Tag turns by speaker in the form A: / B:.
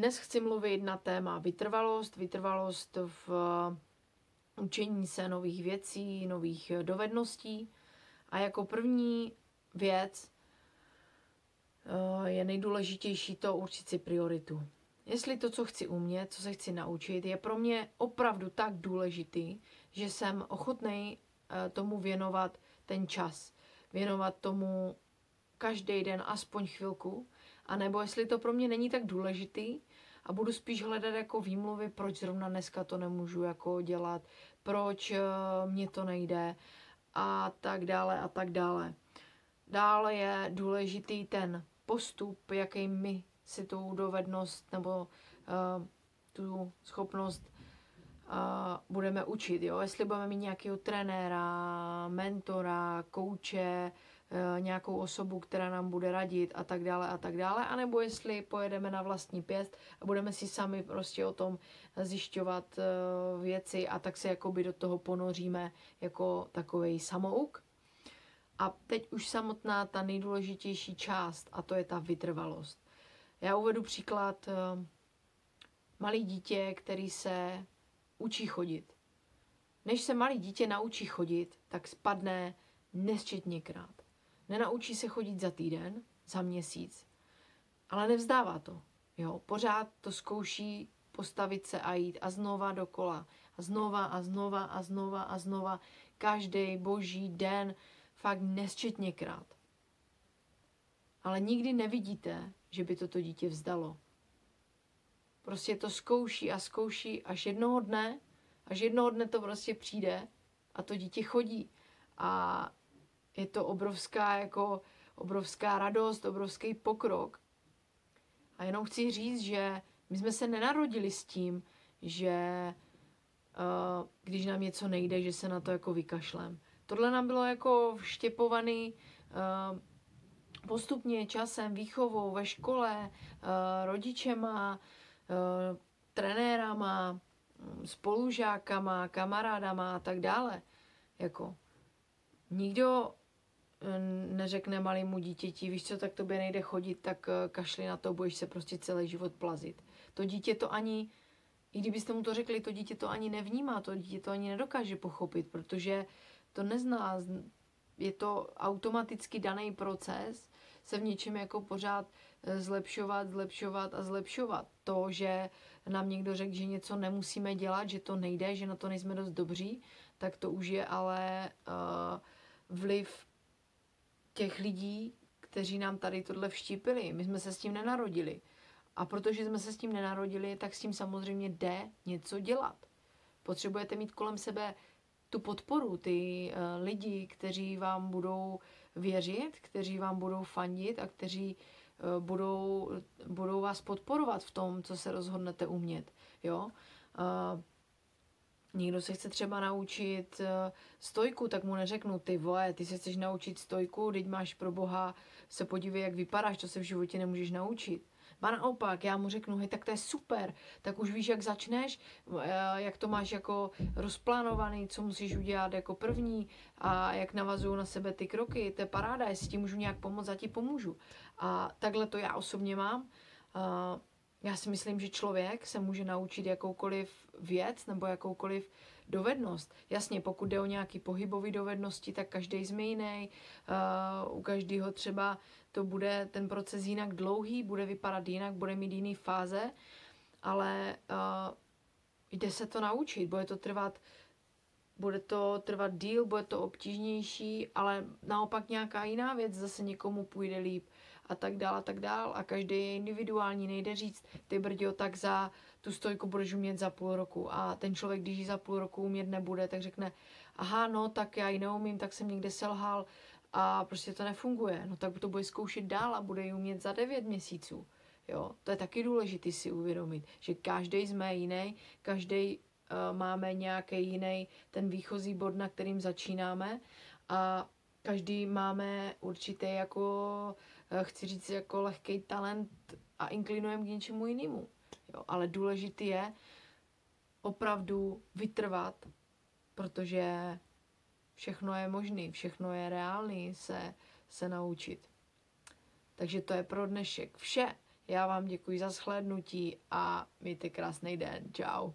A: Dnes chci mluvit na téma vytrvalost, vytrvalost v učení se nových věcí, nových dovedností. A jako první věc eh, je nejdůležitější to určit si prioritu. Jestli to, co chci umět, co se chci naučit, je pro mě opravdu tak důležitý, že jsem ochotný eh, tomu věnovat ten čas. Věnovat tomu každý den aspoň chvilku, a nebo jestli to pro mě není tak důležitý a budu spíš hledat jako výmluvy, proč zrovna dneska to nemůžu jako dělat, proč eh, mě to nejde a tak dále a tak dále. Dále je důležitý ten postup, jaký my si tu dovednost nebo uh, tu schopnost uh, budeme učit. Jo? Jestli budeme mít nějakého trenéra, mentora, kouče, uh, nějakou osobu, která nám bude radit a tak dále a tak dále, anebo jestli pojedeme na vlastní pěst a budeme si sami prostě o tom zjišťovat uh, věci a tak se jakoby do toho ponoříme jako takový samouk. A teď už samotná ta nejdůležitější část a to je ta vytrvalost. Já uvedu příklad uh, malý dítě, který se učí chodit. Než se malý dítě naučí chodit, tak spadne nesčetněkrát. Nenaučí se chodit za týden, za měsíc, ale nevzdává to. Jo, pořád to zkouší postavit se a jít a znova dokola. A znova a znova a znova a znova. Každý boží den, fakt nesčetněkrát. Ale nikdy nevidíte, že by toto dítě vzdalo. Prostě to zkouší a zkouší až jednoho dne, až jednoho dne to prostě přijde a to dítě chodí. A je to obrovská, jako obrovská radost, obrovský pokrok. A jenom chci říct, že my jsme se nenarodili s tím, že uh, když nám něco nejde, že se na to jako vykašlem. Tohle nám bylo jako vštěpovaný uh, postupně časem, výchovou ve škole, uh, rodičema, uh, trenérama, mm, spolužákama, kamarádama a tak dále. Jako, nikdo neřekne malému dítěti, víš co, tak tobě nejde chodit, tak kašli na to, budeš se prostě celý život plazit. To dítě to ani, i kdybyste mu to řekli, to dítě to ani nevnímá, to dítě to ani nedokáže pochopit, protože to nezná, je to automaticky daný proces, se v něčem jako pořád eh, zlepšovat, zlepšovat a zlepšovat. To, že nám někdo řekl, že něco nemusíme dělat, že to nejde, že na to nejsme dost dobří, tak to už je ale uh, vliv těch lidí, kteří nám tady tohle vštípili. My jsme se s tím nenarodili. A protože jsme se s tím nenarodili, tak s tím samozřejmě jde něco dělat. Potřebujete mít kolem sebe tu podporu, ty uh, lidi, kteří vám budou věřit, kteří vám budou fandit a kteří uh, budou, budou vás podporovat v tom, co se rozhodnete umět. Jo? Uh, Někdo se chce třeba naučit uh, stojku, tak mu neřeknu, ty vole, ty se chceš naučit stojku, teď máš pro boha, se podívej, jak vypadáš, to se v životě nemůžeš naučit. Ba naopak, já mu řeknu, hej, tak to je super, tak už víš, jak začneš, eh, jak to máš jako rozplánovaný, co musíš udělat jako první a jak navazují na sebe ty kroky, to je paráda, jestli ti můžu nějak pomoct, já ti pomůžu. A takhle to já osobně mám. Já si myslím, že člověk se může naučit jakoukoliv věc nebo jakoukoliv dovednost. Jasně, pokud jde o nějaký pohybové dovednosti, tak každý jsme jiný. Uh, u každého třeba to bude ten proces jinak dlouhý, bude vypadat jinak, bude mít jiný fáze, ale uh, jde se to naučit, bude to trvat bude to trvat díl, bude to obtížnější, ale naopak nějaká jiná věc zase někomu půjde líp a tak dál a tak dál. A každý je individuální, nejde říct, ty brďo, tak za tu stojku budeš umět za půl roku. A ten člověk, když ji za půl roku umět nebude, tak řekne, aha, no, tak já ji neumím, tak jsem někde selhal. A prostě to nefunguje, no tak to bude zkoušet dál a bude ji umět za devět měsíců. Jo, to je taky důležité si uvědomit, že každý jsme jiný, každý uh, máme nějaký jiný ten výchozí bod, na kterým začínáme a každý máme určitý jako, chci říct, jako lehký talent a inklinujeme k něčemu jinému. Jo, ale důležité je opravdu vytrvat, protože všechno je možný, všechno je reálný se, se naučit. Takže to je pro dnešek vše. Já vám děkuji za shlédnutí a mějte krásný den. Ciao.